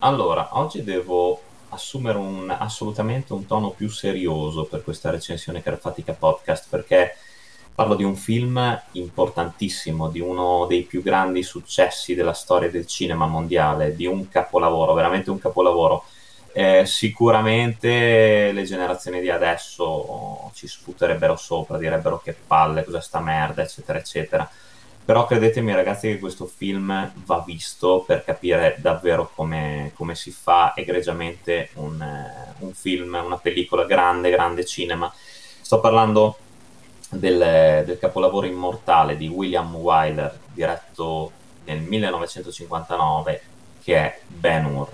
Allora, oggi devo assumere un, assolutamente un tono più serioso per questa recensione Carfatica Podcast perché parlo di un film importantissimo, di uno dei più grandi successi della storia del cinema mondiale, di un capolavoro, veramente un capolavoro. Eh, sicuramente le generazioni di adesso ci sputerebbero sopra, direbbero che palle, cos'è sta merda, eccetera, eccetera però credetemi ragazzi che questo film va visto per capire davvero come, come si fa egregiamente un, eh, un, film, una pellicola grande, grande cinema. Sto parlando del, del capolavoro immortale di William Wyler, diretto nel 1959, che è Ben Hur.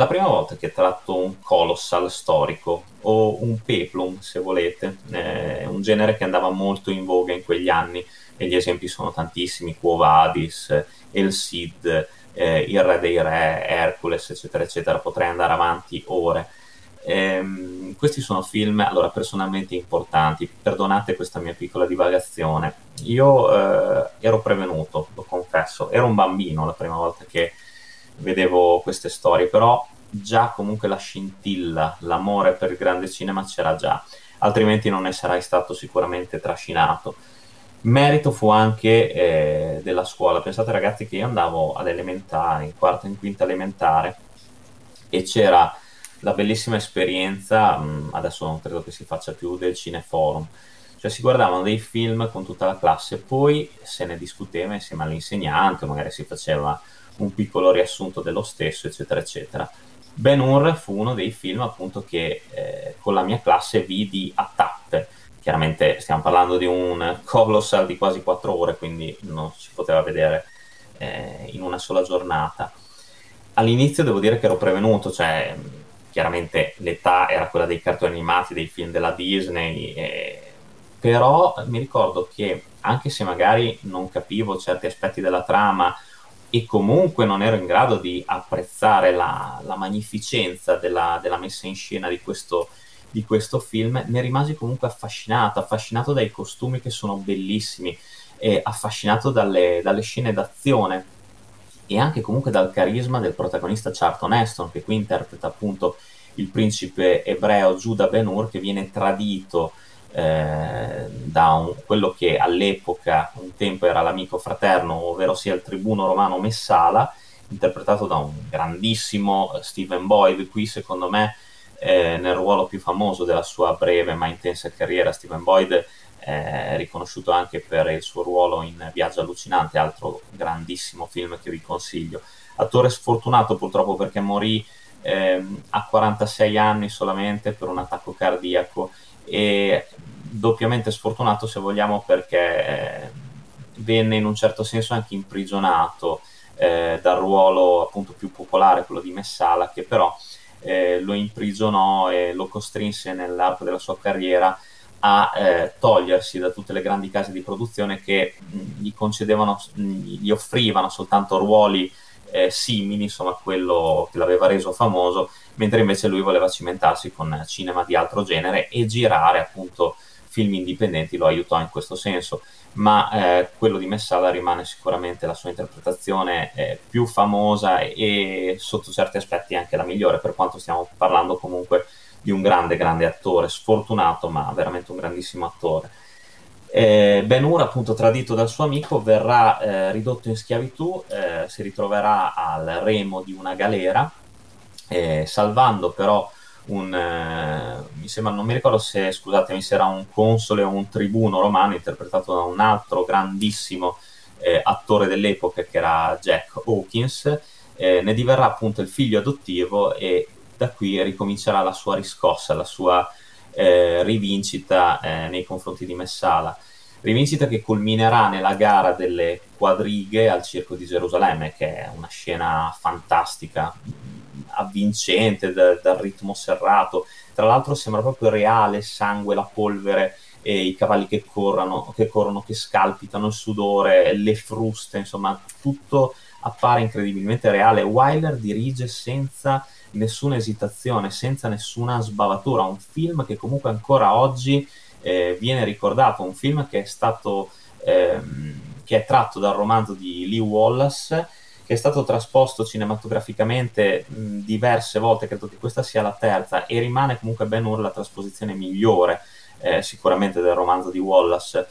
La prima volta che tratto un colossal storico o un peplum, se volete, eh, un genere che andava molto in voga in quegli anni e gli esempi sono tantissimi, Quo Vadis, El Cid, eh, Il Re dei Re, Hercules, eccetera, eccetera, potrei andare avanti ore. Ehm, questi sono film, allora, personalmente importanti, perdonate questa mia piccola divagazione. Io eh, ero prevenuto, lo confesso, ero un bambino la prima volta che vedevo queste storie, però già comunque la scintilla, l'amore per il grande cinema c'era già, altrimenti non ne sarai stato sicuramente trascinato. Merito fu anche eh, della scuola. Pensate ragazzi che io andavo alle elementari, in quarta e in quinta elementare, e c'era la bellissima esperienza, mh, mm, adesso non credo che si faccia più, del cineforum. Cioè si guardavano dei film con tutta la classe, poi se ne discuteva insieme all'insegnante, magari si faceva un piccolo riassunto dello stesso, eccetera, eccetera. Ben Hur fu uno dei film appunto che eh, con la mia classe vidi a tappe chiaramente stiamo parlando di un colossal di quasi 4 ore, quindi non si poteva vedere eh, in una sola giornata. All'inizio devo dire che ero prevenuto, cioè chiaramente l'età era quella dei cartoni animati, dei film della Disney, eh, però mi ricordo che anche se magari non capivo certi aspetti della trama e comunque non ero in grado di apprezzare la, la magnificenza della, della, messa in scena di questo, di questo film, ne rimasi comunque affascinato, affascinato dai costumi che sono bellissimi, e affascinato dalle, dalle scene d'azione e anche comunque dal carisma del protagonista Charlton Heston, che qui interpreta appunto il principe ebreo Giuda Ben-Hur, che viene tradito eh, da un, quello che all'epoca un tempo era l'amico fraterno, ovvero sia il tribuno romano Messala, interpretato da un grandissimo Stephen Boyd, qui secondo me eh, nel ruolo più famoso della sua breve ma intensa carriera, Steven Boyd è riconosciuto anche per il suo ruolo in Viaggio allucinante, altro grandissimo film che vi consiglio. Attore sfortunato purtroppo perché morì eh, a 46 anni solamente per un attacco cardiaco. E doppiamente sfortunato se vogliamo perché eh, venne in un certo senso anche imprigionato eh, dal ruolo appunto più popolare, quello di Messala, che però eh, lo imprigionò e lo costrinse nell'arco della sua carriera a eh, togliersi da tutte le grandi case di produzione che mh, gli concedevano, mh, gli offrivano soltanto ruoli eh, simili insomma, a quello che l'aveva reso famoso, mentre invece lui voleva cimentarsi con cinema di altro genere e girare appunto film indipendenti lo aiutò in questo senso ma eh, quello di Messala rimane sicuramente la sua interpretazione eh, più famosa e, sotto certi aspetti anche la migliore, per quanto stiamo parlando comunque di un grande, grande attore, sfortunato, ma veramente un grandissimo attore. Eh, ben Hur, appunto tradito dal suo amico, verrà eh, ridotto in schiavitù, eh, si ritroverà al remo di una galera, eh, salvando però un, eh, mi sembra, non mi ricordo se, scusatemi, se era un console o un tribuno romano interpretato da un altro grandissimo eh, attore dell'epoca che era Jack Hawkins, ne diverrà appunto il figlio adottivo e da qui ricomincerà la sua riscossa, la sua eh, rivincita eh, nei confronti di Messala. Rivincita che culminerà nella gara delle quadrighe al Circo di Gerusalemme, che è una scena fantastica, avvincente, da, dal ritmo serrato. Tra l'altro sembra proprio reale, sangue, la polvere, e i cavalli che corrono, che corrono, che scalpitano, il sudore, le fruste, insomma, tutto appare incredibilmente reale. Wyler dirige senza nessuna esitazione, senza nessuna sbavatura, un film che comunque ancora oggi eh, viene ricordato, un film che è stato ehm, che è tratto dal romanzo di Lee Wallace che è stato trasposto cinematograficamente mh, diverse volte, credo che questa sia la terza, e rimane comunque Ben Hur la trasposizione migliore eh, sicuramente del romanzo di Wallace.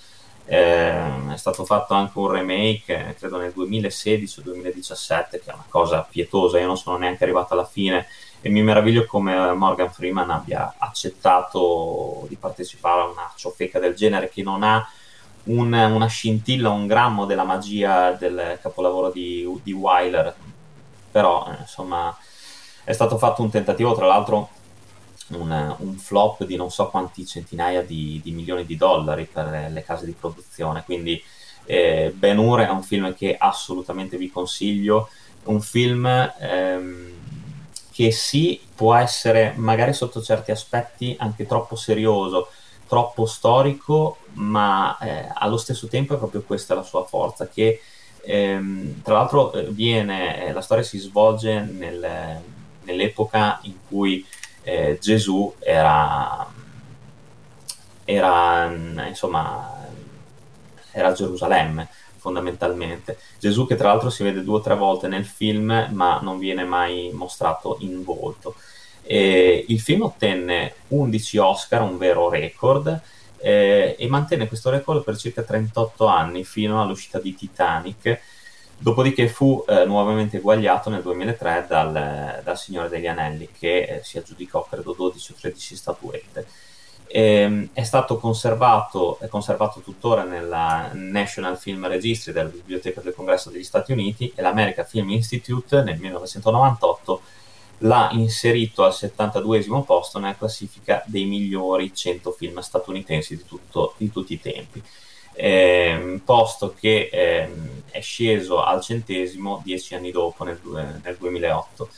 Eh, è stato fatto anche un remake, credo nel 2016 o 2017, che è una cosa pietosa, io non sono neanche arrivato alla fine e mi meraviglio come Morgan Freeman abbia accettato di partecipare a una ciofeca del genere che non ha un, una scintilla, un grammo della magia del capolavoro di, di Wyler, però eh, insomma è stato fatto un tentativo, tra l'altro un, un, flop di non so quanti centinaia di, di, milioni di dollari per le case di produzione. Quindi eh, Ben Hur è un film che assolutamente vi consiglio, un film ehm, che sì può essere magari sotto certi aspetti anche troppo serioso, troppo storico, ma eh, allo stesso tempo è proprio questa la sua forza, che ehm, tra l'altro eh, viene, eh, la storia si svolge nel, nell'epoca in cui eh, Gesù era, era, insomma, era a Gerusalemme fondamentalmente. Gesù che tra l'altro si vede due o tre volte nel film ma non viene mai mostrato in volto. E il film ottenne 11 Oscar, un vero record, eh, e mantenne questo record per circa 38 anni fino all'uscita di Titanic Dopodiché fu eh, nuovamente eguagliato nel 2003 dal, dal Signore degli Anelli, che eh, si aggiudicò credo 12 o 13 statuette. E, ehm, è stato conservato, è conservato tuttora nella National Film Registry della Biblioteca del Congresso degli Stati Uniti e l'American Film Institute nel 1998 l'ha inserito al 72 posto nella classifica dei migliori 100 film statunitensi di, tutto, di tutti i tempi ehm, posto che ehm, è sceso al centesimo dieci anni dopo, nel, nel 2008.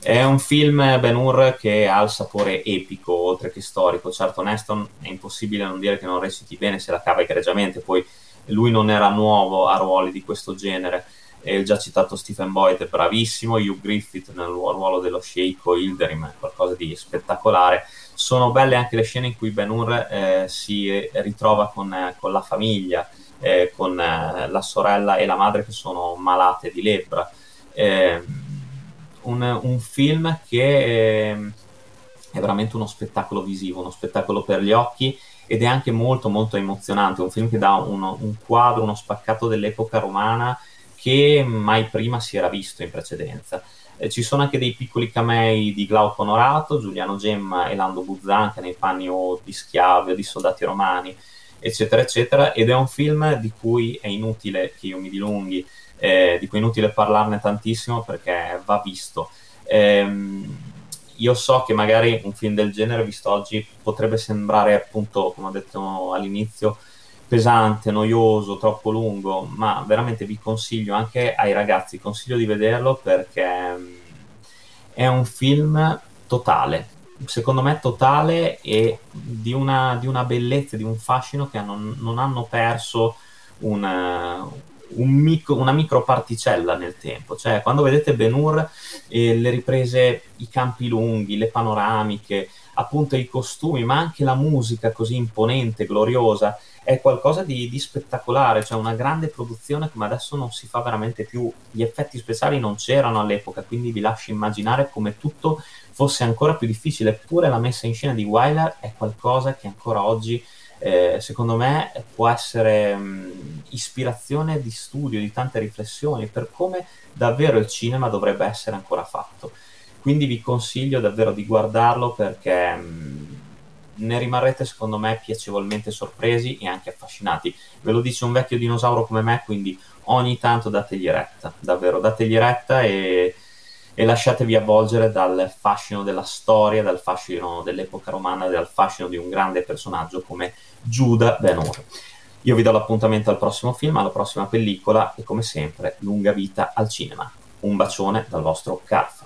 È un film Ben Hur che ha il sapore epico oltre che storico. Certo, Neston è impossibile non dire che non reciti bene se la cava egregiamente, poi lui non era nuovo a ruoli di questo genere. E il già citato Stephen Boyd è bravissimo, Hugh Griffith nel ruolo dello sceicco Hilderim è qualcosa di spettacolare sono belle anche le scene in cui Ben Hur eh, si ritrova con, eh, con la famiglia, eh, con eh, la sorella e la madre che sono malate di lebbra. Eh, un, un, film che ehm, è veramente uno spettacolo visivo, uno spettacolo per gli occhi ed è anche molto molto emozionante, un film che dà uno, un quadro, uno spaccato dell'epoca romana che mai prima si era visto in precedenza. Eh, ci sono anche dei piccoli camei di Glauco Onorato, Giuliano Gemma e Lando Buzzanca nei panni o di schiavi o di soldati romani, eccetera, eccetera. Ed è un film di cui è inutile che io mi dilunghi, eh, di cui è inutile parlarne tantissimo perché va visto. Ehm, io so che magari un film del genere, visto oggi, potrebbe sembrare appunto, come ho detto all'inizio, pesante, noioso, troppo lungo, ma veramente vi consiglio anche ai ragazzi, consiglio di vederlo perché mm, è un film totale, secondo me totale e di una, di una bellezza, di un fascino che non, non hanno perso una, un micro, una microparticella nel tempo. Cioè, quando vedete Ben Hur, eh, le riprese, i campi lunghi, le panoramiche, appunto i costumi, ma anche la musica così imponente, gloriosa, è qualcosa di, di, spettacolare, cioè una grande produzione come adesso non si fa veramente più. Gli effetti speciali non c'erano all'epoca, quindi vi lascio immaginare come tutto fosse ancora più difficile. Eppure la messa in scena di Wyler è qualcosa che ancora oggi, eh, secondo me, può essere mh, ispirazione di studio, di tante riflessioni per come davvero il cinema dovrebbe essere ancora fatto. Quindi vi consiglio davvero di guardarlo perché... Mh, ne rimarrete secondo me piacevolmente sorpresi e anche affascinati. Ve lo dice un vecchio dinosauro come me, quindi ogni tanto dategli retta, davvero dategli retta e, e lasciatevi avvolgere dal fascino della storia, dal fascino dell'epoca romana, dal fascino di un grande personaggio come Giuda Ben Hur. Io vi do l'appuntamento al prossimo film, alla prossima pellicola e come sempre lunga vita al cinema. Un bacione dal vostro Carfa.